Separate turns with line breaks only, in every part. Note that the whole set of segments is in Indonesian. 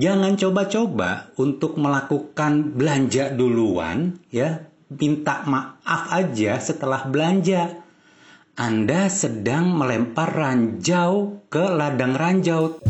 Jangan coba-coba untuk melakukan belanja duluan ya, minta maaf aja setelah belanja. Anda sedang melempar ranjau ke ladang ranjau.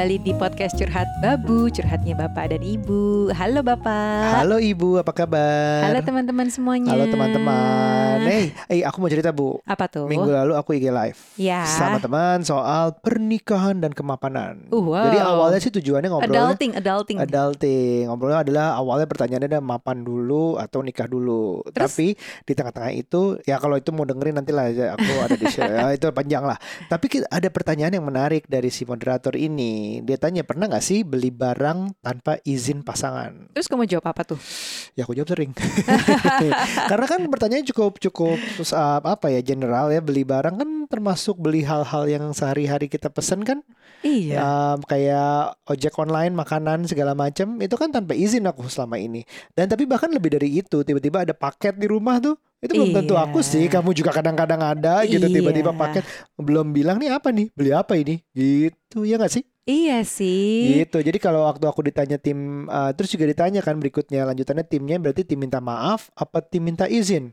Kembali di podcast Curhat Babu, curhatnya Bapak dan Ibu. Halo Bapak.
Halo Ibu, apa kabar?
Halo teman-teman semuanya.
Halo teman-teman. Hey, hey, aku mau cerita Bu.
Apa tuh?
Minggu lalu aku IG live
Ya.
sama teman soal pernikahan dan kemapanan.
Uh, wow.
Jadi awalnya sih tujuannya ngobrolnya
Adulting, adulting.
adulting. Ngobrolnya adalah awalnya pertanyaannya ada mapan dulu atau nikah dulu.
Terus?
Tapi di tengah-tengah itu ya kalau itu mau dengerin nanti lah aku ada di share. Ya, itu panjang lah. Tapi ada pertanyaan yang menarik dari si moderator ini. Dia tanya pernah nggak sih beli barang tanpa izin pasangan?
Terus kamu jawab apa tuh?
Ya aku jawab sering. Karena kan pertanyaan cukup cukup uh, apa ya general ya beli barang kan termasuk beli hal-hal yang sehari-hari kita pesen kan
Iya.
Um, kayak ojek online makanan segala macam itu kan tanpa izin aku selama ini. Dan tapi bahkan lebih dari itu tiba-tiba ada paket di rumah tuh itu belum tentu
Iya.
aku sih kamu juga kadang-kadang ada gitu tiba-tiba
Iya.
paket belum bilang nih apa nih beli apa ini gitu ya nggak sih
Iya sih.
Gitu. Jadi kalau waktu aku ditanya tim, uh, terus juga ditanya kan berikutnya lanjutannya timnya berarti tim minta maaf apa tim minta izin?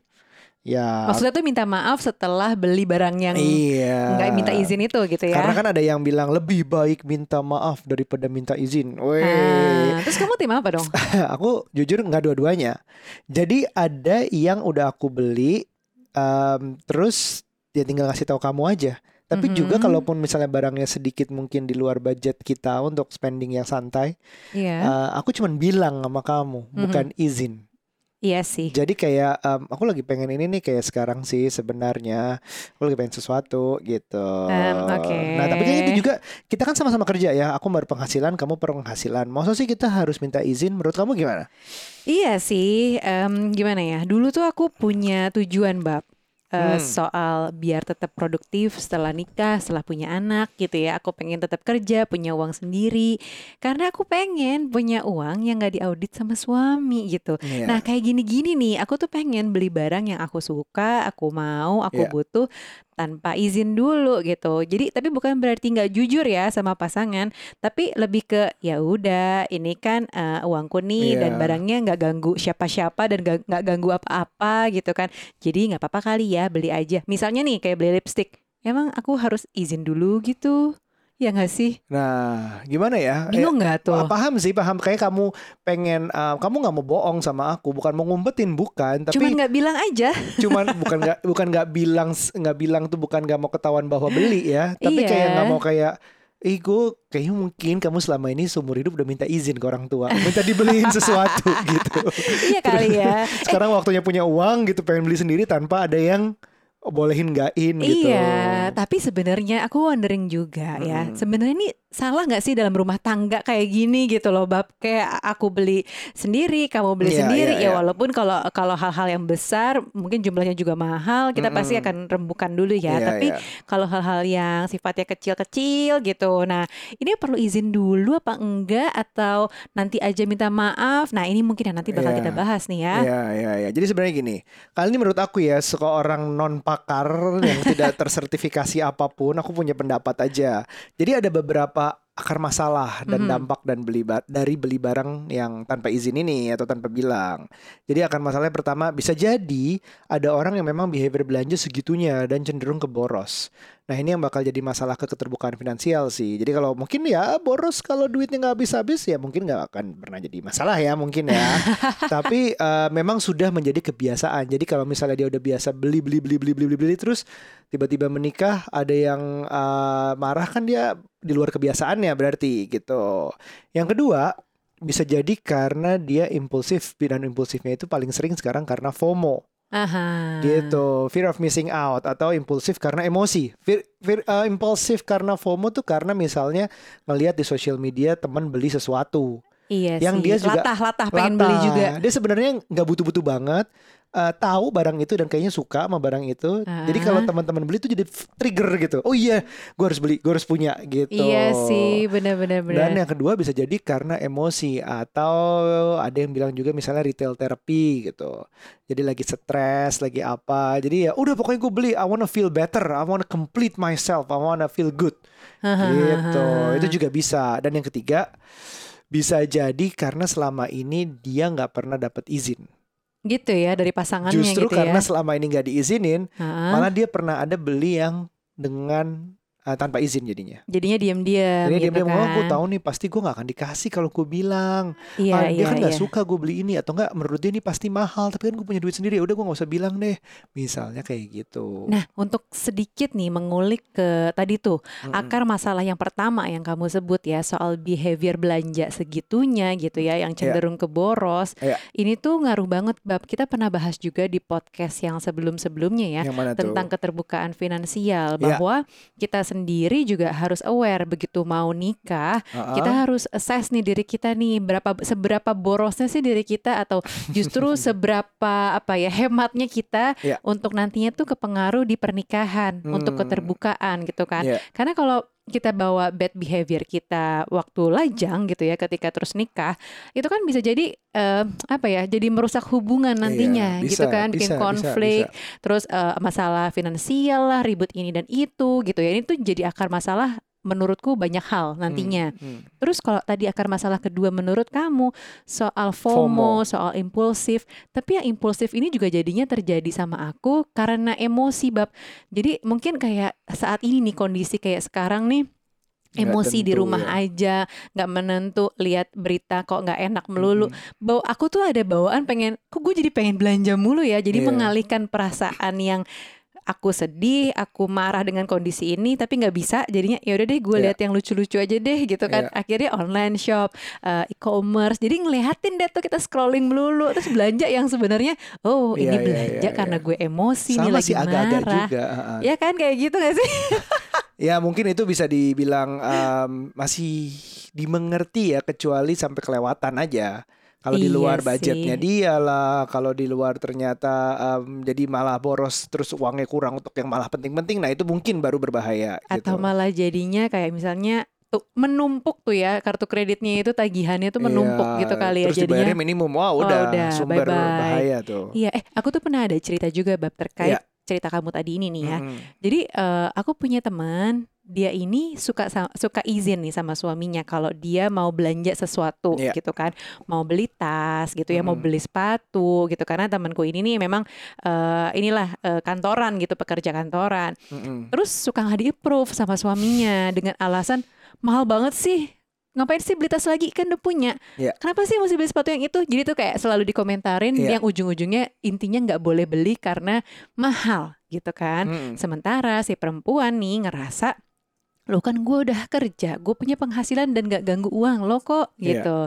Ya.
Maksudnya tuh minta maaf setelah beli barang yang
iya.
nggak minta izin itu gitu ya.
Karena kan ada yang bilang lebih baik minta maaf daripada minta izin. Weh.
Ah, terus kamu tim apa dong?
aku jujur nggak dua-duanya. Jadi ada yang udah aku beli, um, terus dia tinggal ngasih tahu kamu aja. Tapi juga
Mhm.
kalaupun misalnya barangnya sedikit mungkin di luar budget kita untuk spending yang santai,
Iya.
Uh, aku cuman bilang sama kamu, bukan izin.
Iya sih.
Jadi kayak um, aku lagi pengen ini nih kayak sekarang sih sebenarnya aku lagi pengen sesuatu gitu.
Em, oke.
Nah tapi kan itu juga kita kan sama-sama kerja ya. Aku baru penghasilan, kamu penghasilan. Maksud sih kita harus minta izin? Menurut kamu gimana?
Iya sih, em, gimana ya? Dulu tuh aku punya tujuan bab eh,
Hmm.
soal biar tetap produktif setelah nikah, setelah punya anak gitu ya. Aku pengen tetap kerja, punya uang sendiri, karena aku pengen punya uang yang nggak diaudit sama suami gitu.
Iya.
Nah kayak gini-gini nih, aku tuh pengen beli barang yang aku suka, aku mau, aku
Iya.
butuh tanpa izin dulu gitu. Jadi tapi bukan berarti nggak jujur ya sama pasangan, tapi lebih ke ya udah ini kan eh, uangku nih dan
Iya.
barangnya nggak ganggu siapa-siapa dan nggak ganggu apa-apa gitu kan. Jadi nggak apa-apa kali ya beli aja. Misalnya nih kayak beli lipstick, emang aku harus izin dulu gitu. Ya nggak sih?
Nah, gimana ya?
Bingung nggak tuh?
Eh, paham sih, paham. Kayak kamu pengen, uh, kamu nggak mau bohong sama aku, bukan mau ngumpetin, bukan. Tapi
Cuman nggak bilang aja.
cuman bukan nggak bukan nggak bilang nggak bilang tuh bukan nggak mau ketahuan bahwa beli ya tapi
Iya.
kayak nggak mau kayak Ih gue kayaknya mungkin kamu selama ini seumur hidup udah minta izin ke orang tua Minta dibeliin sesuatu gitu
iya kali ya.
Sekarang waktunya punya uang gitu pengen beli sendiri tanpa ada yang bolehin nggakin gitu
Iya, tapi sebenarnya aku wondering juga ya.
Mm-mm.
Sebenarnya ini salah nggak sih dalam rumah tangga kayak gini gitu loh, bab kayak aku beli sendiri, kamu beli
Iya,
sendiri.
iya,
ya
iya.
walaupun kalau kalau hal-hal yang besar mungkin jumlahnya juga mahal, kita pasti
Mm-mm.
akan rembukan dulu ya.
Iya,
tapi
iya.
kalau hal-hal yang sifatnya kecil-kecil gitu, nah ini perlu izin dulu apa enggak atau nanti aja minta maaf. Nah ini mungkin yang nanti bakal
Iya.
kita bahas nih ya.
Iya, iya, iya. Jadi sebenarnya gini, kali ini menurut aku ya, seorang non pakar yang tidak tersertifikasi apa pun, aku punya pendapat aja. Jadi ada beberapa akar masalah dan
Mhm.
dampak dan beli dari beli barang yang tanpa izin ini atau tanpa bilang. Jadi akar masalahnya pertama bisa jadi ada orang yang memang behavior belanja segitunya dan cenderung ke boros. Nah ini yang bakal jadi masalah ke keterbukaan finansial sih. Jadi kalau mungkin ya boros kalau duitnya nggak habis-habis ya mungkin nggak akan pernah jadi masalah ya mungkin ya. Tapi eh, memang sudah menjadi kebiasaan. Jadi kalau misalnya dia udah biasa beli beli beli beli beli beli, beli terus tiba-tiba menikah ada yang eh, marah kan dia di luar kebiasaannya berarti gitu. Yang kedua bisa jadi karena dia impulsif dan impulsifnya itu paling sering sekarang karena FOMO
Aha.
gitu fear of missing out atau impulsif karena emosi fear, fear- uh, impulsif karena FOMO tuh karena misalnya ngelihat di sosial media teman beli sesuatu
Iya
Yang
sih.
dia juga
latah-latah pengen beli
Latah.
juga.
Dia sebenarnya nggak butuh-butuh banget. Eh, tahu barang itu dan kayaknya suka sama barang itu. Jadi kalau
Ah.
teman-teman beli itu jadi trigger gitu. Oh iya, gue harus beli, gue harus punya gitu.
Iya sih, benar-benar
Dan yang kedua bisa jadi karena emosi atau ada yang bilang juga misalnya retail therapy gitu. Jadi lagi stres, lagi apa. Jadi ya udah pokoknya gue beli. I wanna feel better. I wanna complete myself. I wanna feel good. gitu. Itu juga bisa. Dan yang ketiga bisa jadi karena selama ini dia nggak pernah dapat izin.
Gitu ya dari pasangannya
Justru
gitu
karena
ya.
selama ini nggak diizinin,
Ha-ha.
malah dia pernah ada beli yang dengan uh, tanpa izin jadinya.
Jadinya diam-diam
Jadi
gitu
dia bilang, oh gue
kan.
tahu nih pasti gue nggak akan dikasih kalau gue bilang.
Iya,
ah, dia
iya,
kan nggak
iya.
suka gue beli ini atau enggak menurut dia ini pasti mahal tapi kan gue punya duit sendiri udah gue nggak usah bilang deh misalnya kayak gitu
Nah, untuk sedikit nih mengulik ke tadi tuh
Mm-mm.
akar masalah yang pertama yang kamu sebut ya soal behavior belanja segitunya gitu ya yang cenderung ke boros.
Iya.
Ini tuh ngaruh banget bab. Kita pernah bahas juga di podcast yang sebelum-sebelumnya ya
mana tuh
tentang keterbukaan finansial
Iya.
bahwa kita sendiri juga harus aware begitu mau nikah
Ah,
kita harus assess nih diri kita nih berapa seberapa borosnya sih diri kita atau justru seberapa apa ya hematnya kita
Iya.
untuk nantinya tuh kepengaruh di pernikahan untuk
Hmm.
keterbukaan gitu kan
Iya.
karena kalau kita bawa bad behavior kita waktu lajang gitu ya ketika terus nikah itu kan bisa jadi eh, apa ya jadi merusak hubungan nantinya
Iya,
gitu
bisa,
kan bikin
bisa, bisa,
konflik
bisa.
terus eh, masalah finansial lah ribut ini dan itu gitu ya ini tuh jadi akar masalah menurutku banyak hal nantinya
Hmm, hmm.
Terus kalau tadi akar masalah kedua menurut kamu soal
FOMO.
FOMO, soal impulsif, tapi yang impulsif ini juga jadinya terjadi sama aku karena emosi bab. Jadi mungkin kayak saat ini nih kondisi kayak sekarang nih emosi di rumah
ya.
aja nggak menentu lihat berita kok nggak enak melulu
Mm-mm.
bau aku tuh ada bawaan pengen kok gue jadi pengen belanja mulu ya jadi
Iya.
mengalihkan perasaan yang aku sedih aku marah dengan kondisi ini tapi nggak bisa jadinya ya udah deh gue
Iya.
lihat yang lucu-lucu aja deh gitu kan
Iya.
akhirnya online shop eh, e-commerce jadi ngeliatin deh tuh kita scrolling melulu terus belanja yang sebenarnya oh ini
Iya, iya,
belanja
iya,
karena
iya.
gue emosi nih
sama
lagi
sih agak-agak
marah
juga ah.
ya kan kayak gitu gak sih
Ya mungkin itu bisa dibilang em, masih dimengerti ya kecuali sampai kelewatan aja. Kalau di
Iya
luar
sih.
budgetnya dia lah, kalau di luar ternyata em, jadi malah boros terus uangnya kurang untuk yang malah penting-penting, nah itu mungkin baru berbahaya
atau
gitu.
malah jadinya kayak misalnya tuh menumpuk tuh ya kartu kreditnya itu tagihannya tuh menumpuk
Iya,
gitu kali ya
Terus
jadinya
dibayarnya minimum, wah
Oh,
udah,
udah,
sumber
bye-bye.
bahaya tuh.
Iya, eh aku tuh pernah ada cerita juga bab terkait
Iya.
Cerita kamu tadi ini nih ya.
Mm-mm.
Jadi eh, aku punya teman, dia ini suka suka izin nih sama suaminya kalau dia mau belanja sesuatu
Iya.
gitu kan, mau beli tas gitu ya, mau
Mm-mm.
beli sepatu gitu karena temanku ini nih memang eh, inilah eh, kantoran gitu, pekerja kantoran.
Mm-mm.
Terus suka nggak di approve sama suaminya dengan alasan mahal banget sih. Ngapain sih beli tas lagi kan udah punya.
Iya.
Kenapa sih mesti beli sepatu yang itu? Jadi tuh kayak selalu dikomentarin
Iya.
yang ujung-ujungnya intinya nggak boleh beli karena mahal gitu kan.
Mm-mm.
Sementara si perempuan nih ngerasa lo kan gue udah kerja, gue punya penghasilan dan gak ganggu uang lo kok
Iya.
gitu.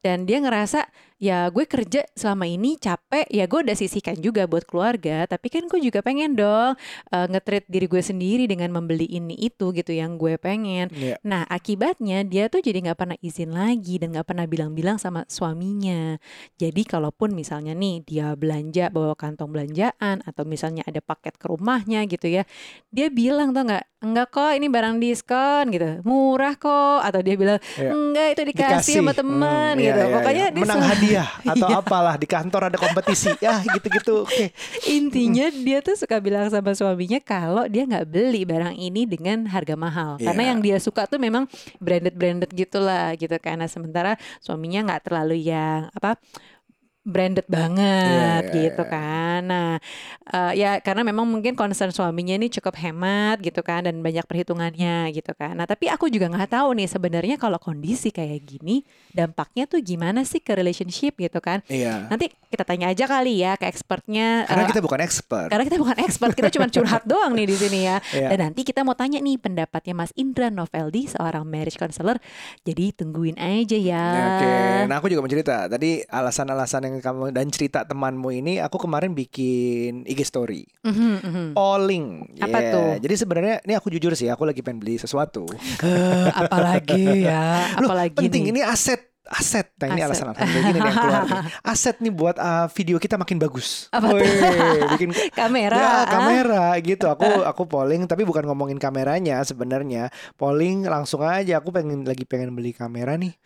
Dan dia ngerasa ya gue kerja selama ini capek, ya gue udah sisihkan juga buat keluarga. Tapi kan gue juga pengen dong uh, nge-treat diri gue sendiri dengan membeli ini itu gitu yang gue pengen.
Iya.
Nah akibatnya dia tuh jadi nggak pernah izin lagi dan nggak pernah bilang-bilang sama suaminya. Jadi kalaupun misalnya nih dia belanja bawa kantong belanjaan atau misalnya ada paket ke rumahnya gitu ya, dia bilang tuh nggak enggak kok ini barang diskon gitu, murah kok atau dia bilang
Iya.
enggak itu dikasih, sama teman
Hmm,
gitu.
iya,
Pokoknya
iya.
dia
menang
selalu-
hadiah atau
Iya.
apalah di kantor ada kompetisi ya gitu-gitu. Oke.
Intinya dia tuh suka bilang sama suaminya kalau dia nggak beli barang ini dengan harga mahal. Karena
Iya.
yang dia suka tuh memang branded-branded gitulah gitu. Karena sementara suaminya nggak terlalu yang apa branded banget
Iya, iya,
gitu
iya.
kan. Nah, eh, ya karena memang mungkin concern suaminya ini cukup hemat gitu kan dan banyak perhitungannya gitu kan. Nah, tapi aku juga nggak tahu nih sebenarnya kalau kondisi kayak gini dampaknya tuh gimana sih ke relationship gitu kan.
Iya.
Nanti kita tanya aja kali ya ke expertnya
Karena
eh,
kita bukan expert.
karena kita bukan expert, kita cuma curhat doang nih di sini ya.
Iya.
Dan nanti kita mau tanya nih pendapatnya Mas Indra Noveldi, seorang marriage counselor. Jadi tungguin aja ya.
Oke, nah aku juga mau cerita. Tadi alasan-alasan yang kamu dan cerita temanmu ini, aku kemarin bikin IG story,
Mhm, mhm.
polling.
Apa
Yeah.
tuh?
Jadi sebenarnya ini aku jujur sih, aku lagi pengen beli sesuatu.
Eh, apalagi ya,
Loh,
apalagi
penting
nih.
ini aset aset. Nah ini
Aset.
alasan-alasan kayak gini nih yang keluar nih. Aset nih buat uh, video kita makin bagus.
Apa?
Wih, bikin
Kamera.
Ya,
ah.
kamera gitu. Aku aku polling tapi bukan ngomongin kameranya sebenarnya. Polling langsung aja aku pengen lagi pengen beli kamera nih.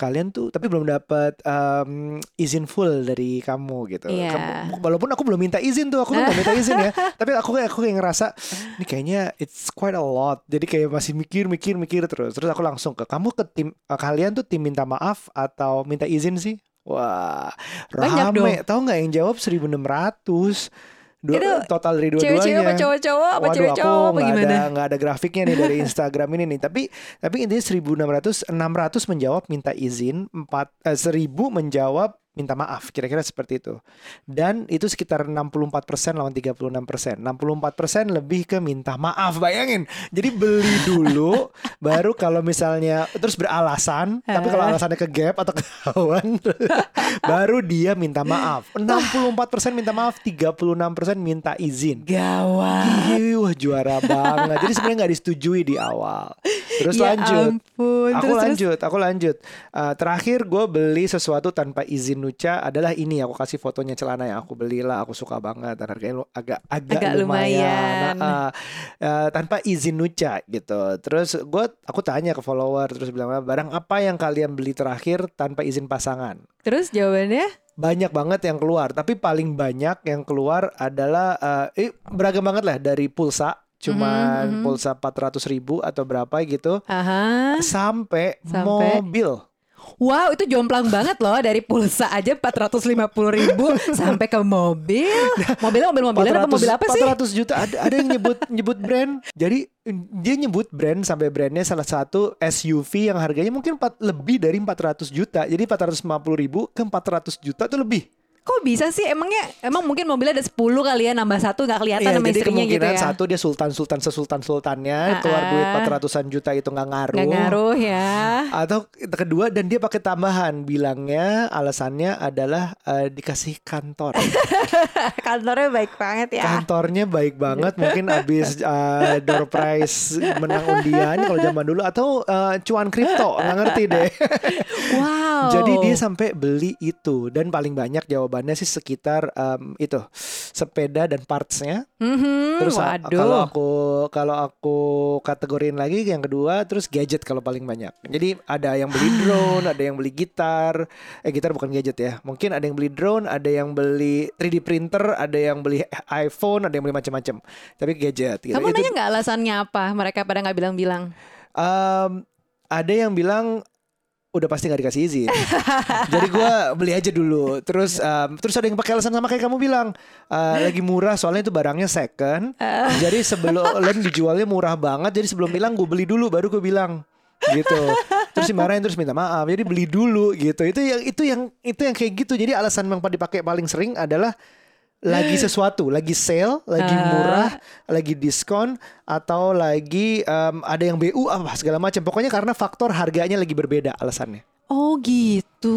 Kalian tuh tapi belum dapat um, izin full dari kamu gitu.
Iya.
Kamu- walaupun aku belum minta izin tuh, aku nggak minta izin ya. Tapi aku kayak aku kayak ngerasa ini kayaknya it's quite a lot. Jadi kayak masih mikir mikir mikir terus. Terus aku langsung ke kamu ke tim eh, kalian tuh tim minta maaf atau minta izin sih? Wah,
Banyak
rame. Tahu nggak yang jawab 1600 Dua,
Itu
total dari dua-duanya.
Cewek-cewek apa cowok-cowok apa cewek cowok apa gimana?
ada nggak ada grafiknya nih dari Instagram ini nih. Tapi tapi intinya 1600 600 menjawab minta izin, 4 eh, 1000 menjawab minta maaf. Kira-kira seperti itu. Dan itu sekitar 64% lawan 36%. 64% lebih ke minta maaf. Bayangin. Jadi beli dulu baru kalau misalnya terus beralasan, tapi kalau alasannya ke gap atau ketahuan baru dia minta maaf. 64% minta maaf, 36% minta izin.
Gawat.
Wah juara banget. Jadi sebenarnya nggak disetujui di awal. Terus
Ya
lanjut.
ampun.
Aku
Terus, terus.
lanjut, aku lanjut. Uh, terakhir gue beli sesuatu tanpa izin Nuca adalah ini. Aku kasih fotonya celana yang aku beli lah. Aku suka banget. Dan harganya agak agak,
Agak lumayan.
Nah, uh, uh, tanpa izin Nuca gitu. Terus gue aku tanya ke follower terus bilang barang apa yang kalian beli terakhir tanpa izin pasangan?
Terus jawabannya?
banyak banget yang keluar tapi paling banyak yang keluar adalah eh, eh, beragam banget lah dari pulsa cuman
Mhm, mhm.
pulsa 400 ribu atau berapa gitu
Aha.
sampai,
Sampai?
mobil
Wow, itu jomplang banget loh dari pulsa aja 450 ribu sampai ke mobil. Mobilnya mobil-mobilan apa mobil apa sih?
400 juta ada, ada yang nyebut nyebut brand jadi dia nyebut brand sampai brandnya salah satu SUV yang harganya mungkin empat, lebih dari 400 juta jadi 450 ribu ke 400 juta itu lebih
Kok bisa sih? Emangnya emang mungkin mobilnya ada 10 kali ya nambah satu nggak kelihatan
Iya,
sama
jadi
istrinya gitu ya?
satu dia sultan sultan sesultan sultannya
Ah,
keluar duit
ah.
400an juta itu nggak ngaruh.
Nggak ngaruh ya.
Atau kedua dan dia pakai tambahan bilangnya alasannya adalah eh, dikasih kantor.
Kantornya baik banget ya.
Kantornya baik banget mungkin abis eh, door prize menang undian kalau zaman dulu atau eh, cuan kripto nggak ngerti deh.
Wow.
Jadi dia sampai beli itu dan paling banyak jawabannya sih sekitar em, itu sepeda dan partsnya.
Mhm,
Terus
waduh.
kalau aku kalau aku kategoriin lagi yang kedua terus gadget kalau paling banyak. Jadi ada yang beli drone, ada yang beli gitar. Eh gitar bukan gadget ya. Mungkin ada yang beli drone, ada yang beli 3D printer, ada yang beli iPhone, ada yang beli macam-macam. Tapi gadget gitu.
Kamu
Itu,
nanya nggak alasannya apa? Mereka pada nggak bilang-bilang.
em, ada yang bilang udah pasti nggak dikasih izin. Jadi gua beli aja dulu. Terus em, terus ada yang pakai alasan sama kayak kamu bilang eh, lagi murah soalnya itu barangnya second. Jadi sebelum dan dijualnya murah banget. Jadi sebelum bilang gue beli dulu baru gue bilang gitu. Terus dimarahin terus minta maaf. Jadi beli dulu gitu. Itu yang itu yang itu yang kayak gitu. Jadi alasan yang dipakai paling sering adalah lagi sesuatu, lagi sale, lagi
Ah.
murah, lagi diskon atau lagi em, ada yang BU apa segala macam. Pokoknya karena faktor harganya lagi berbeda alasannya.
Oh gitu.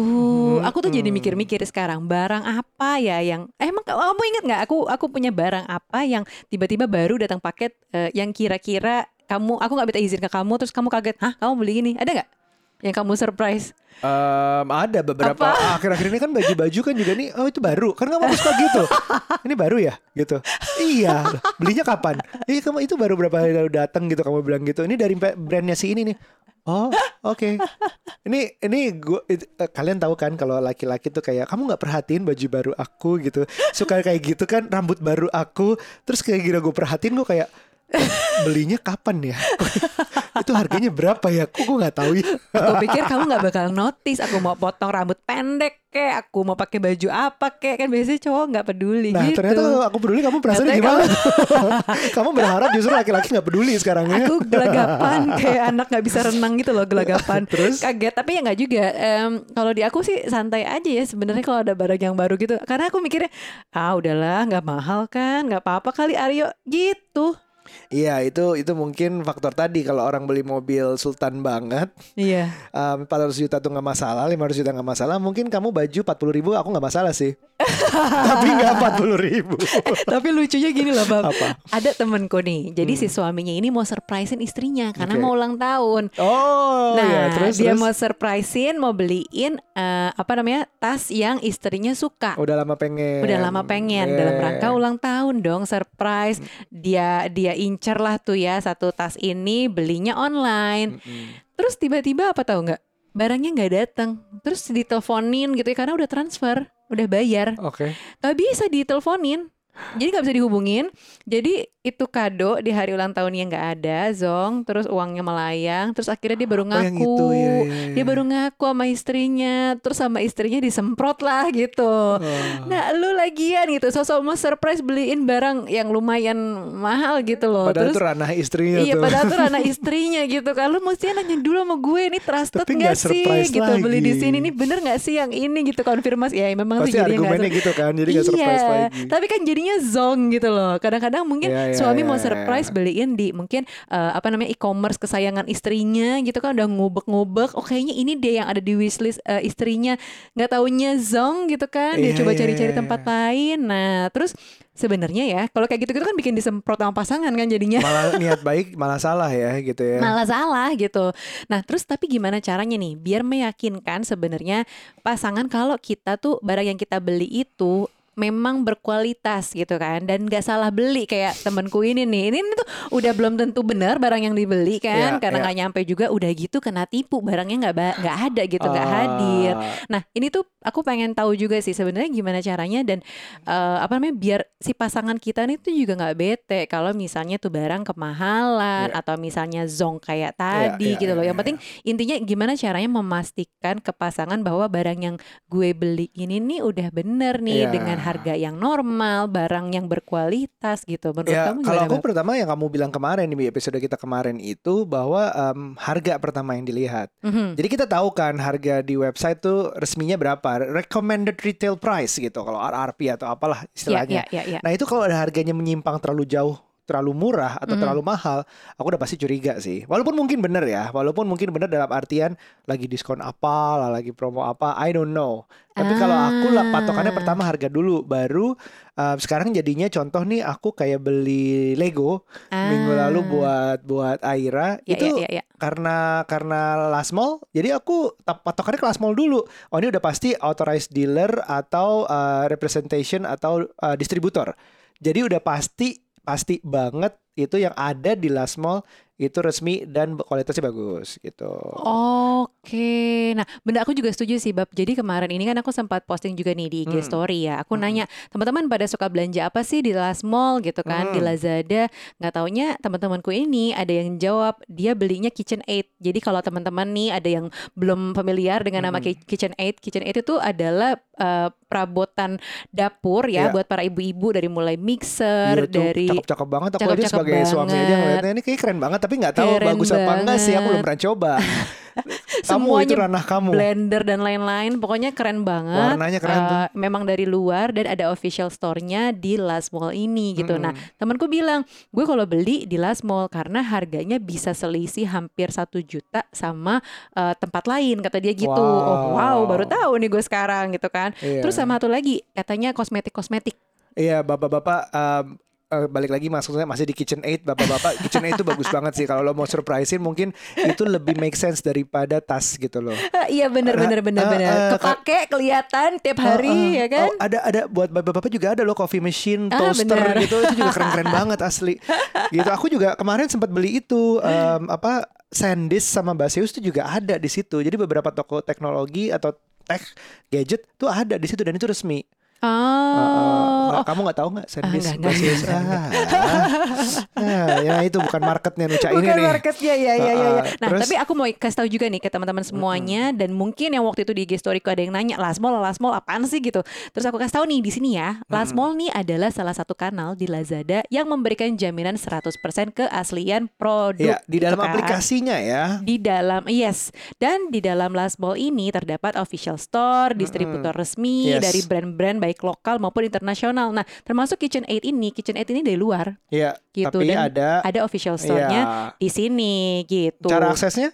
Mhm.
Aku tuh jadi mikir-mikir sekarang barang apa ya yang eh, emang kamu ingat nggak aku aku punya barang apa yang tiba-tiba baru datang paket eh, yang kira-kira kamu aku nggak minta izin ke kamu terus kamu kaget hah kamu beli ini ada nggak yang kamu surprise.
Em, ada beberapa.
Apa?
akhir-akhir ini kan baju-baju kan juga nih oh itu baru. Kan kamu suka gitu. Ini baru ya? Gitu. Iya. Belinya kapan? Iya kamu itu baru berapa hari lalu datang gitu kamu bilang gitu. Ini dari brandnya si ini nih. Oh oke. Ini ini gua it- eh, kalian tahu kan kalau laki-laki tuh kayak kamu nggak perhatiin baju baru aku gitu. Suka kayak gitu kan rambut baru aku. Terus kayak gila gue perhatiin gue kayak belinya kapan ya itu harganya berapa ya? Kok gue nggak tahu ya?
Aku pikir kamu nggak bakal notice aku mau potong rambut pendek kek aku mau pakai baju apa kek. Kan biasanya cowok nggak peduli
Nah
gitu.
ternyata aku peduli kamu perasaan gimana? kamu berharap justru laki-laki nggak peduli sekarang ya?
aku gelagapan kayak anak nggak bisa renang gitu loh gelagapan.
Terus?
kaget tapi ya nggak juga. Em, kalau di aku sih santai aja ya sebenarnya kalau ada barang yang baru gitu. Karena aku mikirnya ah udahlah nggak mahal kan nggak apa-apa kali Aryo gitu
Iya itu itu mungkin faktor tadi kalau orang beli mobil sultan banget
Iya.
um, 400 juta tuh nggak masalah 500 juta nggak masalah mungkin kamu baju 40 ribu aku nggak masalah sih tapi nggak 40 ribu
Tapi lucunya gini loh, Bab.
Apa?
Ada temenku nih. Jadi si suaminya ini mau surprisein istrinya karena
Oke.
mau ulang tahun.
oh
nah,
ya terus
dia
terus
mau surprisein, mau beliin eh, apa namanya tas yang istrinya suka.
udah lama pengen
Udah lama pengen
Yeah.
dalam rangka ulang tahun dong surprise. Dia dia incer lah tuh ya satu tas ini belinya online.
Mm-mm.
Terus tiba-tiba apa tahu nggak? Barangnya nggak datang. Terus diteleponin gitu ya karena udah transfer, udah bayar.
oke
Gak bisa diteleponin. Jadi nggak bisa dihubungin. Jadi itu kado di hari ulang tahunnya nggak ada, Zong. Terus uangnya melayang. Terus akhirnya dia baru
Oh,
ngaku.
yang itu, ya, ya, ya.
Dia baru ngaku sama istrinya. Terus sama istrinya disemprot lah gitu.
Oh.
Nah lu lagian gitu Sosok mau surprise beliin barang yang lumayan mahal gitu loh
padahal
Terus
itu ranah istrinya
Iya
tuh
padahal tuh ranah istrinya gitu kan Lu mesti nanya dulu sama gue Ini trusted nggak
nggak
sih gitu Beli di sini Ini bener gak sih yang ini gitu Konfirmasi Ya memang
pasti
sih jadinya
argumennya gitu kan jadi nggak surprise
iya,
lagi
tapi kan jadinya zong gitu loh. Kadang-kadang mungkin
Iya,
suami
iya,
mau
iya.
surprise beliin di mungkin eh, apa namanya e-commerce kesayangan istrinya gitu kan udah ngubek-ngubek. Oh kayaknya ini deh yang ada di wishlist eh, istrinya. Nggak taunya zong gitu kan. Dia
Iya,
coba
iya,
cari-cari
iya,
tempat lain. Nah terus sebenarnya ya kalau kayak gitu-gitu kan bikin disemprot sama pasangan kan jadinya.
malah niat baik malah salah ya gitu ya
malah salah gitu. Nah, terus tapi gimana caranya nih biar meyakinkan sebenarnya pasangan kalau kita tuh barang yang kita beli itu memang berkualitas gitu kan dan nggak salah beli kayak temenku ini nih ini tuh udah belum tentu benar barang yang dibeli kan
Iya,
karena
iya.
nggak nyampe juga udah gitu kena tipu barangnya nggak ba- nggak ada gitu nggak
Ah.
hadir nah ini tuh aku pengen tahu juga sih sebenarnya gimana caranya dan eh, apa namanya biar si pasangan kita nih tuh juga nggak bete kalau misalnya tuh barang kemahalan
Iya.
atau misalnya zong kayak tadi
iya,
gitu
iya,
loh.
iya,
Yang penting intinya gimana caranya memastikan ke pasangan bahwa barang yang gue beli ini nih udah bener nih
Iya.
dengan harga yang normal, barang yang berkualitas gitu. Menurut
Ya,
kamu
kalau aku pertama yang kamu bilang kemarin di episode kita kemarin itu bahwa em, harga pertama yang dilihat.
Mhm.
Jadi kita tahu kan harga di website tuh resminya berapa, recommended retail price gitu kalau RRP atau apalah
Ya,
istilahnya.
ya, ya, ya.
Nah itu kalau ada harganya menyimpang terlalu jauh, terlalu murah atau
Mhm.
terlalu mahal, aku udah pasti curiga sih. Walaupun mungkin bener ya, walaupun mungkin bener dalam artian lagi diskon apa, lah lagi promo apa, I don't know. Tapi kalau aku lah patokannya
Ah.
pertama harga dulu, baru uh, sekarang jadinya contoh nih aku kayak beli Lego minggu lalu
Ah.
buat buat Aira
Ya,
itu
ya, ya, ya.
karena karena last mall jadi aku patokannya ke last mall dulu oh ini udah pasti authorized dealer atau uh, representation atau uh, distributor jadi udah pasti pasti banget itu yang ada di last mall itu resmi dan kualitasnya bagus gitu
Oke, nah bener aku juga setuju sih Bab. Jadi kemarin ini kan aku sempat posting juga nih di IG
Hmm.
Story ya. Aku
Hmm.
nanya teman-teman pada suka belanja apa sih di Last Mall gitu kan, di
Hmm.
Lazada. Nggak taunya teman-temanku ini ada yang jawab dia belinya KitchenAid. Jadi kalau teman-teman nih ada yang belum familiar dengan nama
Hmm.
Ki- KitchenAid, KitchenAid itu adalah eh, perabotan dapur ya
Iya.
buat para ibu-ibu dari mulai mixer,
tuh,
dari
cakep-cakep banget aku
cakep-cakep
sebagai suami aja
banget.
ngeliatnya ini kayak keren banget tapi nggak tahu
Keren
bagus apa enggak sih aku belum
banget.
pernah coba kamu itu ranah kamu
blender dan lain-lain. Pokoknya keren banget.
Warnanya keren tuh.
Eh, Memang dari luar dan ada official store-nya di Last Mall ini gitu. Nah,
Mm-mm.
temanku bilang, gue kalau beli di Last Mall karena harganya bisa selisih hampir satu juta sama eh, tempat lain kata dia gitu. Oh wow,
Wow.
baru tahu nih gue sekarang gitu kan.
Iya.
Terus sama satu lagi katanya kosmetik-kosmetik.
Iya bapak-bapak um, eh, balik lagi maksudnya masih di Kitchen Aid bapak-bapak Kitchen Aid itu bagus banget sih kalau lo mau surprisein mungkin itu lebih make sense daripada tas gitu loh.
Ah, iya bener bener bener
eh,
bener.
eh,
Kepake kelihatan tiap hari
Eh, eh,
ya kan.
oh, ada ada buat bapak-bapak juga ada loh coffee machine,
Ah,
toaster
bener.
gitu itu juga keren-keren banget asli. Gitu aku juga kemarin sempat beli itu em, apa Sandisk sama Baseus itu juga ada di situ. Jadi beberapa toko teknologi atau tech gadget tuh ada di situ dan itu resmi.
Oh,
Uh, uh,
oh,
kamu nggak tahu nggak Sandisk
Ah,
Baseus? Ah, ah, ya itu bukan marketnya Nuca ini
Bukan
nih.
marketnya ya ya ya. ya.
Uh, uh,
Nah
terus-
tapi aku mau kasih tahu juga nih ke teman-teman semuanya dan mungkin yang waktu itu di IG Storyku ada yang nanya Last Mall Last Mall apaan sih gitu. Terus aku kasih tahu nih di sini ya Last Mall nih adalah salah satu kanal di Lazada yang memberikan jaminan 100% keaslian produk.
Ya, di dalam
gitu kan.
aplikasinya ya.
Di dalam yes dan di dalam Last Mall ini terdapat official store, distributor resmi
Yes.
dari brand-brand baik lokal maupun internasional mahal. Nah, termasuk Kitchen Aid ini, Kitchen Aid ini dari luar
Iya,
gitu
tapi
dan
ada
ada official store-nya
Iya.
di sini gitu.
cara aksesnya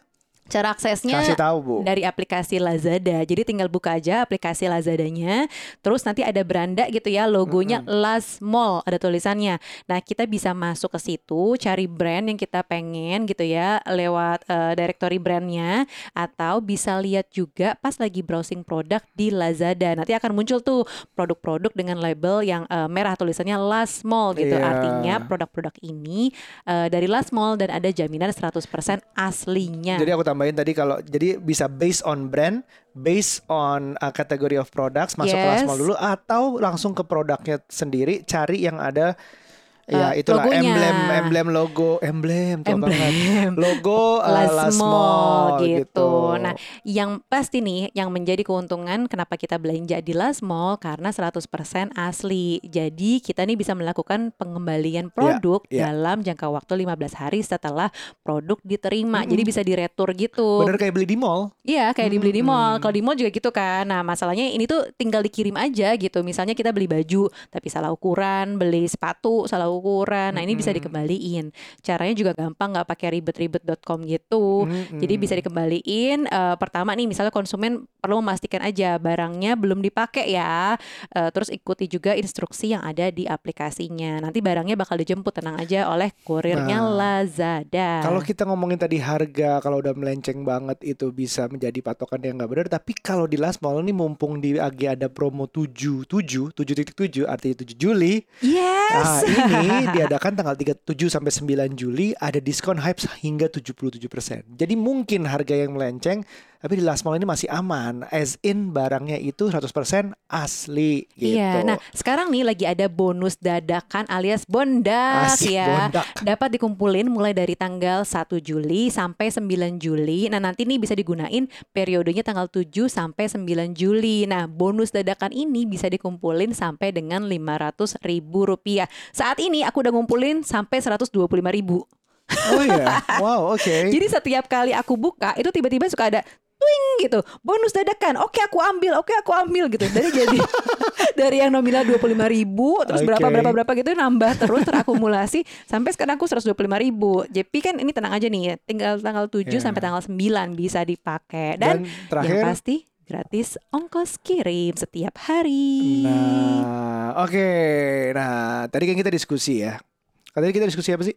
Cara aksesnya
kasih tahu Bu.
dari aplikasi Lazada. Jadi tinggal buka aja aplikasi Lazadanya. Terus nanti ada beranda gitu ya, logonya Last Mall ada tulisannya. Nah, kita bisa masuk ke situ, cari brand yang kita pengen gitu ya lewat eh, directory brandnya atau bisa lihat juga pas lagi browsing produk di Lazada. Nanti akan muncul tuh produk-produk dengan label yang eh, merah tulisannya Last Mall gitu.
Iya.
Artinya produk-produk ini eh, dari Last Mall dan ada jaminan 100% aslinya.
Jadi aku tambahin tadi kalau jadi bisa based on brand, based on uh, category of products masuk ke last
Yes.
mall dulu atau langsung ke produknya sendiri cari yang ada ya
Uh,
itulah
logonya.
emblem emblem logo emblem banget.
Emblem.
logo uh,
Last
last
Mall
mall
gitu. Nah, yang pasti nih yang menjadi keuntungan kenapa kita belanja di Last Mall karena 100% asli. Jadi kita nih bisa melakukan pengembalian produk
iya.
dalam jangka waktu 15 hari setelah produk diterima. Jadi bisa diretur gitu.
bener kayak beli di mall
Iya, kayak dibeli di mall.
Hmm.
Kalau di mall juga gitu kan. Nah, masalahnya ini tuh tinggal dikirim aja gitu. Misalnya kita beli baju tapi salah ukuran, beli sepatu salah ukuran. Nah, ini bisa
Mm-mm.
dikembaliin. Caranya juga gampang, nggak pakai ribet-ribet.com gitu.
Mm-mm.
Jadi bisa dikembaliin. eh, pertama nih, misalnya konsumen perlu memastikan aja barangnya belum dipakai ya. Eh, terus ikuti juga instruksi yang ada di aplikasinya. Nanti barangnya bakal dijemput tenang aja oleh kurirnya
Nah,
Lazada.
Kalau kita ngomongin tadi harga, kalau udah melenceng banget itu bisa menjadi patokan yang nggak benar. Tapi kalau di Last Mall ini mumpung di lagi ada promo 7, 7, 7.7 artinya 7 Juli.
yes.
Nah, ini diadakan tanggal 37 sampai 9 Juli ada diskon hype hingga 77%. Jadi mungkin harga yang melenceng tapi di Last Mall ini masih aman. As in barangnya itu 100% asli gitu.
Iya, nah sekarang nih lagi ada bonus dadakan alias bondak
Asik,
ya.
bondak.
Dapat dikumpulin mulai dari tanggal 1 Juli sampai 9 Juli. Nah, nanti nih bisa digunain periodenya tanggal 7 sampai 9 Juli. Nah, bonus dadakan ini bisa dikumpulin sampai dengan 500 ribu rupiah. Saat ini aku udah ngumpulin sampai 125 ribu.
Oh iya. Wow, oke.
Jadi setiap kali aku buka itu tiba-tiba suka ada twing gitu. Bonus dadakan. Oke aku ambil. Oke aku ambil gitu. Dari jadi dari yang nominal 25 ribu terus berapa berapa berapa gitu nambah terus terakumulasi. Sampai sekarang aku 125 ribu. JP kan ini tenang aja nih tinggal tanggal 7
Ya.
sampai tanggal 9 bisa dipakai. Dan,
Dan terakhir?
yang pasti gratis ongkos kirim setiap hari.
Nah, oke. Nah, tadi kan kita diskusi ya. Tadi kita diskusi apa sih?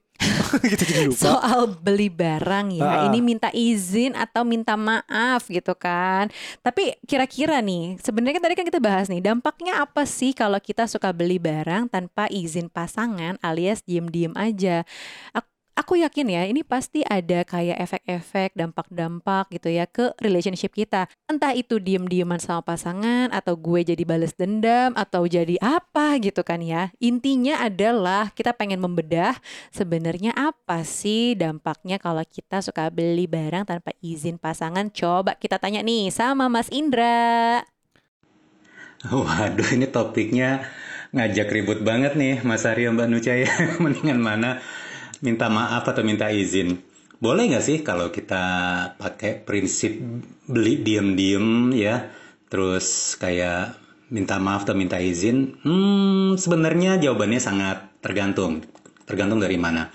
kita jadi lupa.
soal beli barang ya
Ah.
ini minta izin atau minta maaf gitu kan tapi kira-kira nih sebenarnya kan tadi kan kita bahas nih dampaknya apa sih kalau kita suka beli barang tanpa izin pasangan alias diem-diem aja aku Aku yakin ya, ini pasti ada kayak efek-efek, dampak-dampak gitu ya ke relationship kita. Entah itu diem-dieman sama pasangan, atau gue jadi bales dendam, atau jadi apa gitu kan ya. Intinya adalah kita pengen membedah sebenarnya apa sih dampaknya kalau kita suka beli barang tanpa izin pasangan. Coba kita tanya nih sama Mas Indra.
Waduh, ini topiknya ngajak ribut banget nih, Mas Aryo Mbak Nuca ya. Mendingan mana minta maaf atau minta izin? Boleh nggak sih kalau kita pakai prinsip beli diem-diem ya, terus kayak minta maaf atau minta izin? Hmm, sebenarnya jawabannya sangat tergantung. Tergantung dari mana?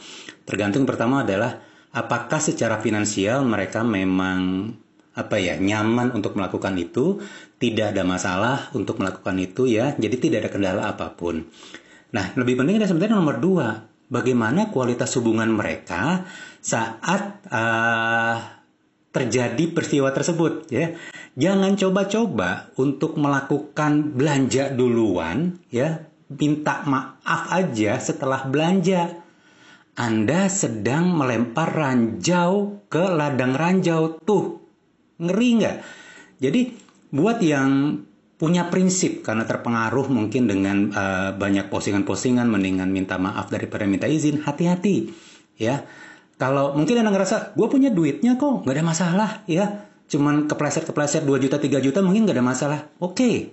Tergantung pertama adalah apakah secara finansial mereka memang apa ya nyaman untuk melakukan itu, tidak ada masalah untuk melakukan itu ya, jadi tidak ada kendala apa pun. Nah, lebih penting adalah sebenarnya nomor dua, bagaimana kualitas hubungan mereka saat uh, terjadi peristiwa tersebut ya. Jangan coba-coba untuk melakukan belanja duluan ya, minta maaf aja setelah belanja. Anda sedang melempar ranjau ke ladang ranjau tuh. Ngeri nggak? Jadi buat yang punya prinsip karena terpengaruh mungkin dengan uh, banyak postingan-postingan mendingan minta maaf daripada minta izin, hati-hati ya. Kalau mungkin Anda ngerasa gue punya duitnya kok, nggak ada masalah ya. Cuman kepleset-kepleset 2 juta 3 juta mungkin nggak ada masalah. Oke.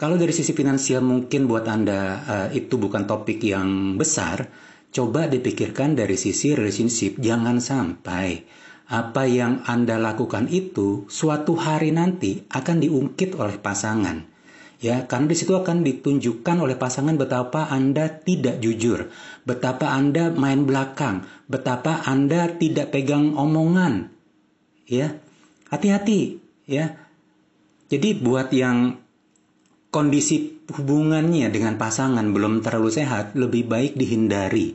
Kalau dari sisi finansial mungkin buat Anda uh, itu bukan topik yang besar, coba dipikirkan dari sisi relationship. Jangan sampai apa yang Anda lakukan itu suatu hari nanti akan diungkit oleh pasangan. Ya, karena di situ akan ditunjukkan oleh pasangan betapa Anda tidak jujur, betapa Anda main belakang, betapa Anda tidak pegang omongan. Ya. Hati-hati, ya. Jadi buat yang kondisi hubungannya dengan pasangan belum terlalu sehat, lebih baik dihindari.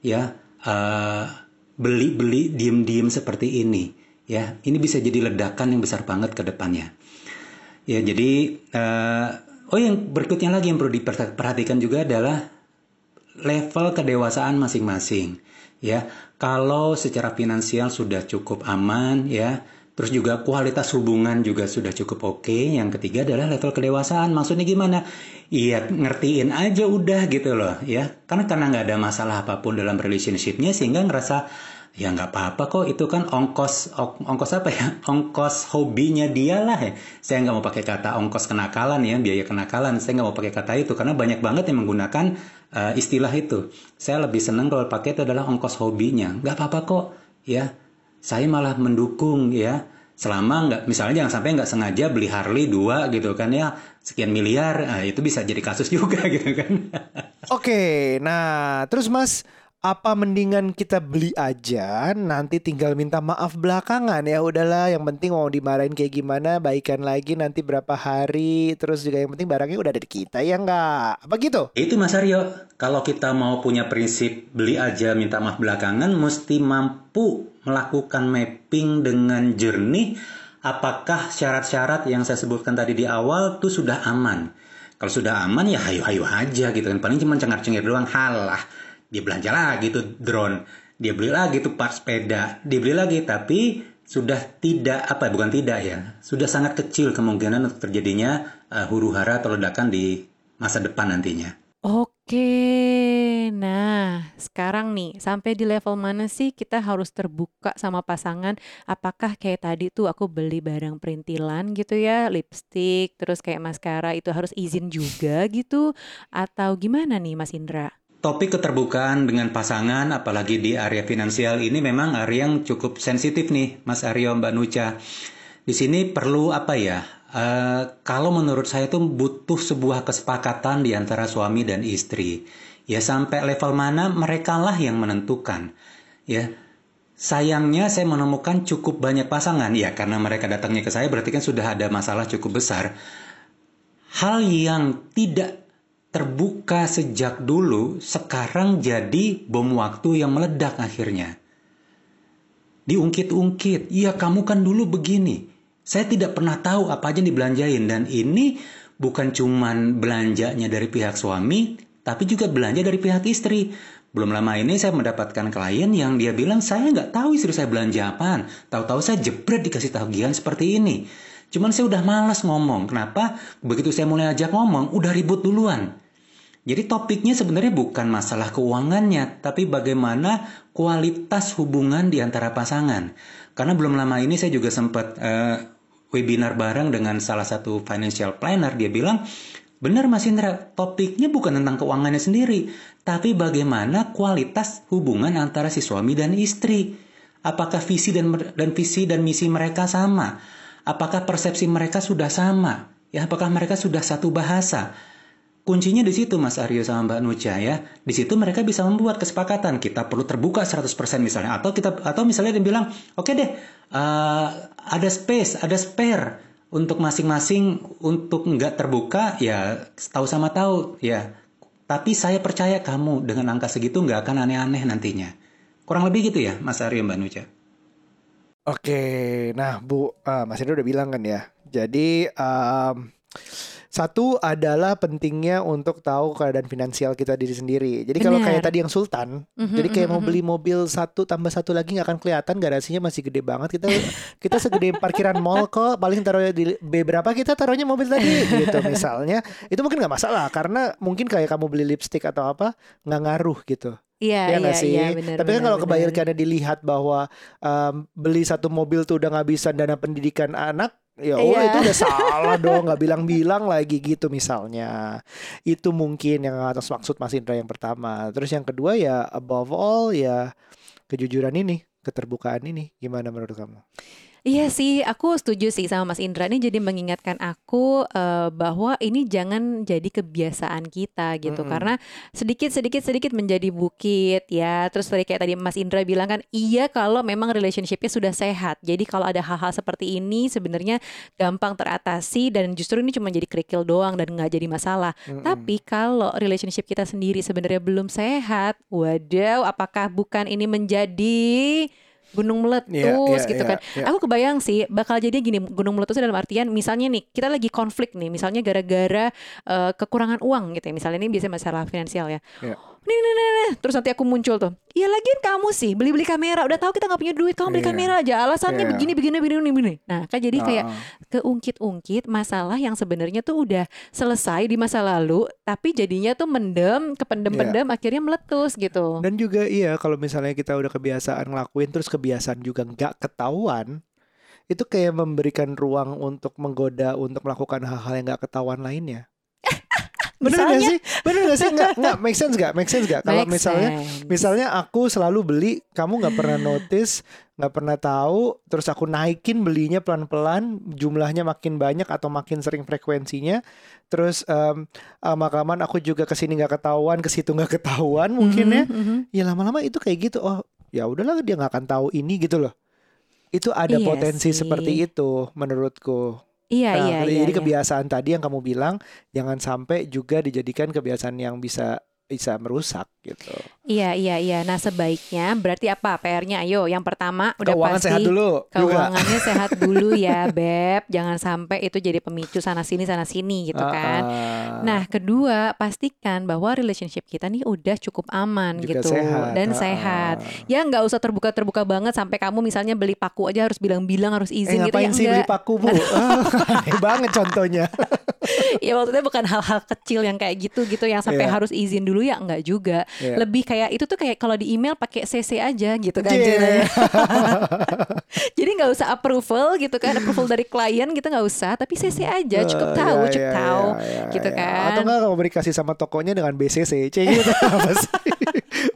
Ya, uh, beli-beli diem-diem seperti ini. Ya, ini bisa jadi ledakan yang besar banget ke depannya. Ya, jadi uh, oh yang berikutnya lagi yang perlu diperhatikan juga adalah level kedewasaan masing-masing. Ya, kalau secara finansial sudah cukup aman, ya, terus juga kualitas hubungan juga sudah cukup oke. Okay. Yang ketiga adalah level kedewasaan. Maksudnya gimana? Iya, ngertiin aja udah gitu loh, ya. Karena karena nggak ada masalah apa pun dalam relationshipnya sehingga ngerasa ya nggak apa-apa kok itu kan ongkos ongkos apa ya ongkos hobinya dia lah ya saya nggak mau pakai kata ongkos kenakalan ya biaya kenakalan saya nggak mau pakai kata itu karena banyak banget yang menggunakan uh, istilah itu saya lebih senang kalau pakai itu adalah ongkos hobinya nggak apa-apa kok ya saya malah mendukung ya. Selama nggak misalnya jangan sampai nggak sengaja beli Harley dua gitu kan ya. Sekian miliar nah, itu bisa jadi kasus juga gitu kan.
Oke nah terus mas apa mendingan kita beli aja nanti tinggal minta maaf belakangan ya. Udahlah yang penting mau dimarahin kayak gimana baikan lagi nanti berapa hari. Terus juga yang penting barangnya udah ada di kita ya enggak apa gitu?
Itu Mas Aryo. Kalau kita mau punya prinsip beli aja minta maaf belakangan mesti mampu melakukan mapping dengan jernih. Apakah syarat-syarat yang saya sebutkan tadi di awal tuh sudah aman? Kalau sudah aman ya hayu-hayu aja gitu kan. Paling cuma cengar-cengir doang. Halah dia belanja lagi tuh drone dia beli lagi tuh part sepeda dia beli lagi tapi sudah tidak apa bukan tidak ya sudah sangat kecil kemungkinan untuk terjadinya uh, huru hara atau ledakan di masa depan nantinya.
Oke, nah sekarang nih sampai di level mana sih kita harus terbuka sama pasangan? Apakah kayak tadi tuh aku beli barang perintilan gitu ya, lipstick, terus kayak maskara itu harus izin juga gitu? Atau gimana nih Mas Indra?
Topik keterbukaan dengan pasangan, apalagi di area finansial ini memang area yang cukup sensitif nih, Mas Aryo, Mbak Nucha. Di sini perlu apa ya? Uh, kalau menurut saya itu butuh sebuah kesepakatan di antara suami dan istri. Ya sampai level mana mereka lah yang menentukan. Ya, sayangnya saya menemukan cukup banyak pasangan ya karena mereka datangnya ke saya berarti kan sudah ada masalah cukup besar. Hal yang tidak terbuka sejak dulu, sekarang jadi bom waktu yang meledak akhirnya. Diungkit-ungkit, iya kamu kan dulu begini. Saya tidak pernah tahu apa aja dibelanjain dan ini bukan cuman belanjanya dari pihak suami, tapi juga belanja dari pihak istri. Belum lama ini saya mendapatkan klien yang dia bilang saya nggak tahu istri saya belanja apaan. Tahu-tahu saya jebret dikasih tagihan seperti ini. Cuman saya udah malas ngomong. Kenapa? Begitu saya mulai ajak ngomong, udah ribut duluan. Jadi topiknya sebenarnya bukan masalah keuangannya, tapi bagaimana kualitas hubungan di antara pasangan. Karena belum lama ini saya juga sempat uh, webinar bareng dengan salah satu financial planner. Dia bilang, benar Mas Indra, topiknya bukan tentang keuangannya sendiri, tapi bagaimana kualitas hubungan antara si suami dan istri. Apakah visi dan, dan visi dan misi mereka sama? Apakah persepsi mereka sudah sama? Ya, apakah mereka sudah satu bahasa? Kuncinya di situ Mas Aryo sama Mbak Nucha ya. Di situ mereka bisa membuat kesepakatan kita perlu terbuka 100% misalnya atau kita atau misalnya dia bilang, "Oke okay deh, uh, ada space, ada spare untuk masing-masing untuk nggak terbuka ya tahu sama tahu ya. Tapi saya percaya kamu dengan angka segitu nggak akan aneh-aneh nantinya." Kurang lebih gitu ya Mas Aryo Mbak Nucha.
Oke, nah Bu, uh, Mas Aryo udah bilang kan ya. Jadi um, satu adalah pentingnya untuk tahu keadaan finansial kita diri sendiri. Jadi kalau kayak tadi yang Sultan, mm-hmm, jadi kayak mm-hmm. mau beli mobil satu tambah satu lagi nggak akan kelihatan garasinya masih gede banget. Kita kita segede parkiran mall kok. Paling taruh di B berapa kita taruhnya mobil tadi gitu misalnya. Itu mungkin nggak masalah karena mungkin kayak kamu beli lipstick atau apa nggak ngaruh gitu.
Iya,
ya
iya,
sih?
iya, benar,
Tapi kan kalau kebalikannya dilihat bahwa um, beli satu mobil tuh udah ngabisan dana pendidikan anak, Ya oh itu udah salah dong nggak bilang-bilang lagi gitu misalnya. Itu mungkin yang atas maksud Mas Indra yang pertama. Terus yang kedua ya above all ya kejujuran ini keterbukaan ini. Gimana menurut kamu?
Iya sih, aku setuju sih sama Mas Indra ini jadi mengingatkan aku eh, bahwa ini jangan jadi kebiasaan kita gitu
Mm-mm.
karena sedikit sedikit sedikit menjadi bukit ya. Terus tadi kayak tadi Mas Indra bilang kan iya kalau memang relationshipnya sudah sehat. Jadi kalau ada hal-hal seperti ini sebenarnya gampang teratasi dan justru ini cuma jadi kerikil doang dan nggak jadi masalah.
Mm-mm.
Tapi kalau relationship kita sendiri sebenarnya belum sehat, wadaw, apakah bukan ini menjadi gunung meletus
Iya, iya,
gitu
iya,
kan?
iya.
Aku kebayang sih bakal jadi gini gunung meletus dalam artian misalnya nih kita lagi konflik nih, misalnya gara-gara eh, kekurangan uang gitu ya. Misalnya ini biasanya masalah finansial ya.
Iya.
Nih, nih, nih, nih. Terus nanti aku muncul tuh. Ya lagian kamu sih beli-beli kamera. Udah tahu kita nggak punya duit, kamu beli
Iya.
kamera aja. Alasannya
Iya.
begini, begini, begini, begini. Nah, kan jadi kayak keungkit-ungkit masalah yang sebenarnya tuh udah selesai di masa lalu, tapi jadinya tuh mendem, kependem-pendem, akhirnya meletus gitu.
Dan juga iya kalau misalnya kita udah kebiasaan ngelakuin terus kebiasaan juga nggak ketahuan, itu kayak memberikan ruang untuk menggoda untuk melakukan hal-hal yang nggak ketahuan lainnya. Bener gak
Misalnya?
sih? Bener gak sih? Nggak, nggak make sense gak? Make sense gak? Kalau misalnya
sense.
Misalnya aku selalu beli, kamu nggak pernah notice, nggak pernah tahu, terus aku naikin belinya pelan-pelan, jumlahnya makin banyak atau makin sering frekuensinya, terus em lama-kelamaan aku juga ke sini nggak ketahuan, ke situ nggak ketahuan mungkin ya,
Mhm, mhm.
ya lama-lama itu kayak gitu. Oh, ya udahlah dia nggak akan tahu ini gitu loh. Itu ada
Iya
potensi
sih.
seperti itu menurutku.
Iya,
Nah,
iya, iya.
jadi
iya.
kebiasaan tadi yang kamu bilang jangan sampai juga dijadikan kebiasaan yang bisa bisa merusak gitu.
Iya, iya, iya. Nah, sebaiknya berarti apa PR-nya? Ayo, yang pertama udah
Keuangan
pasti
sehat dulu juga.
keuangannya sehat dulu ya, Beb. Jangan sampai itu jadi pemicu sana sini sana sini gitu kan.
Ah,
Nah, kedua, pastikan bahwa relationship kita nih udah cukup aman
juga
gitu
sehat.
dan
Ah,
sehat. Ya nggak usah terbuka-terbuka banget sampai kamu misalnya beli paku aja harus bilang-bilang harus
Eh
izin gitu ya
sih beli
enggak.
paku bu? Aneh banget contohnya.
ya maksudnya bukan hal-hal kecil yang kayak gitu gitu yang sampai
Iya.
harus izin dulu ya enggak juga.
Iya.
Lebih kayak itu tuh kayak kalau di email pakai CC aja gitu kan.
Yeah.
ceritanya. Jadi nggak usah approval gitu kan, approval dari klien gitu nggak usah, tapi CC aja cukup
Eh,
tahu,
ya,
cukup
ya,
tahu
ya, ya,
gitu
ya.
kan.
Atau enggak komunikasi sama tokonya dengan BCC, C gitu apa sih?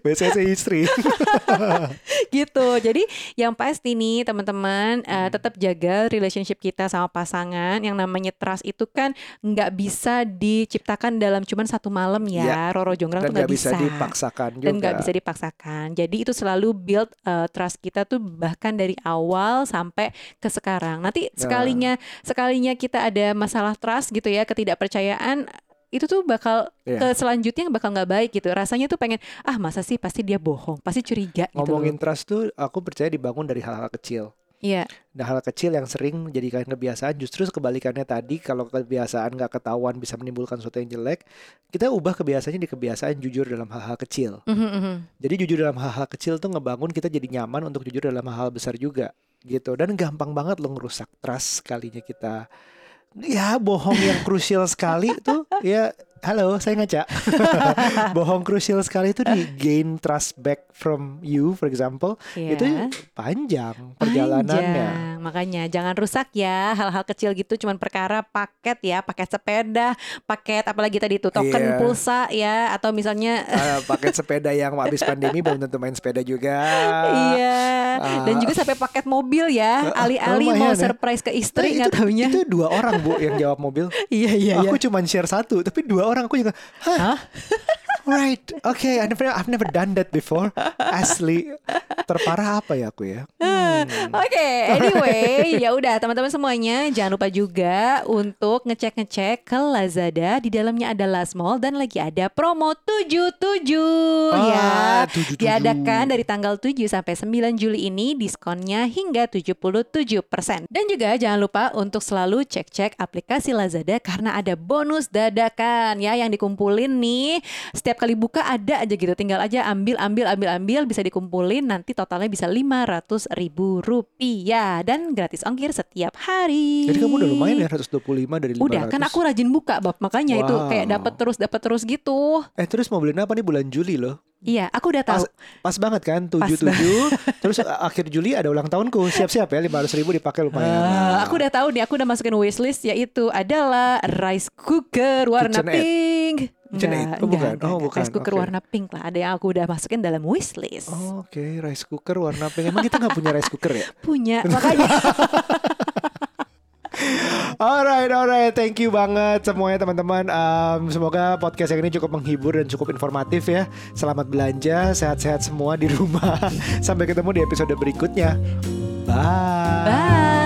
BCC istri.
gitu. Jadi yang pasti nih teman-teman eh, tetap jaga relationship kita sama pasangan. Yang namanya trust itu kan nggak bisa diciptakan dalam cuman satu malam ya.
Ya.
Roro Jonggrang
Dan
tuh nggak
bisa
bisa.
dipaksakan juga.
dan nggak bisa dipaksakan. Jadi itu selalu build eh, trust kita tuh bahkan dari awal sampai ke sekarang. Nanti
Nah.
sekalinya sekalinya kita ada masalah trust gitu ya, ketidakpercayaan itu tuh bakal
Iya.
ke selanjutnya bakal nggak baik gitu. Rasanya tuh pengen ah masa sih pasti dia bohong, pasti curiga gitu. loh.
Ngomongin trust tuh aku percaya dibangun dari hal-hal kecil.
Iya.
Nah hal kecil yang sering menjadikan kebiasaan justru kebalikannya tadi kalau kebiasaan nggak ketahuan bisa menimbulkan sesuatu yang jelek kita ubah kebiasaannya di kebiasaan jujur dalam hal-hal kecil
Mhm, mhm.
jadi jujur dalam hal-hal kecil tuh ngebangun kita jadi nyaman untuk jujur dalam hal-hal besar juga gitu dan gampang banget lo ngerusak trust kalinya kita ya bohong yang krusial sekali tuh ya halo saya ngaca bohong krusial sekali itu di gain trust back from you for example
Iya.
itu panjang perjalanannya
Panjang. Makanya jangan rusak ya hal-hal kecil gitu cuman perkara paket ya, paket sepeda, paket apalagi tadi itu token
Iya.
pulsa ya atau misalnya
Ah, paket sepeda yang habis pandemi belum tentu main sepeda juga.
iya. Dan
Ah.
juga sampai paket mobil ya. Alih-alih
lumayan
mau
ya.
surprise ke
Nah,
istri
itu,
nggak taunya.
itu dua orang bu yang jawab mobil.
Iya iya iya.
aku cuma share satu, tapi dua orang aku juga. Hah? Right, okay. I never, I've never done that before. Asli, terparah apa ya aku ya? Hmm.
Oke, anyway, ya udah teman-teman semuanya jangan lupa juga untuk ngecek-ngecek ke Lazada di dalamnya ada Last Mall dan lagi ada promo 77 ya.
Ah, tujuh, tujuh.
Diadakan dari tanggal 7 sampai 9 Juli ini diskonnya hingga 77%. Dan juga jangan lupa untuk selalu cek-cek aplikasi Lazada karena ada bonus dadakan ya yang dikumpulin nih. Setiap kali buka ada aja gitu. Tinggal aja ambil ambil ambil ambil bisa dikumpulin nanti totalnya bisa 500 ribu rupiah dan gratis ongkir setiap hari.
Jadi kamu udah lumayan ya 125 dari 500.
Udah kan aku rajin buka Bab makanya itu
Wow.
kayak dapat terus dapat terus gitu.
Eh terus mau beliin apa nih bulan Juli loh?
Iya, aku udah tahu.
Pas, pas banget kan
Pas
77 Terus a- akhir Juli ada ulang tahunku Siap-siap ya 500 ribu dipakai lumayan lah.
aku udah tahu nih, aku udah masukin wishlist yaitu adalah rice cooker warna
KitchenAid.
pink.
KitchenAid? Oh, bukan. Oh, bukan.
Rice cooker
Oke.
warna pink lah. Ada yang aku udah masukin dalam wishlist.
Oh, Oke, rice cooker warna pink. Emang kita nggak punya rice cooker ya?
Punya, makanya.
Alright, alright. Thank you banget semuanya teman-teman. Um, semoga podcast yang ini cukup menghibur dan cukup informatif ya. Selamat belanja, sehat-sehat semua di rumah. Sampai ketemu di episode berikutnya. Bye.
Bye.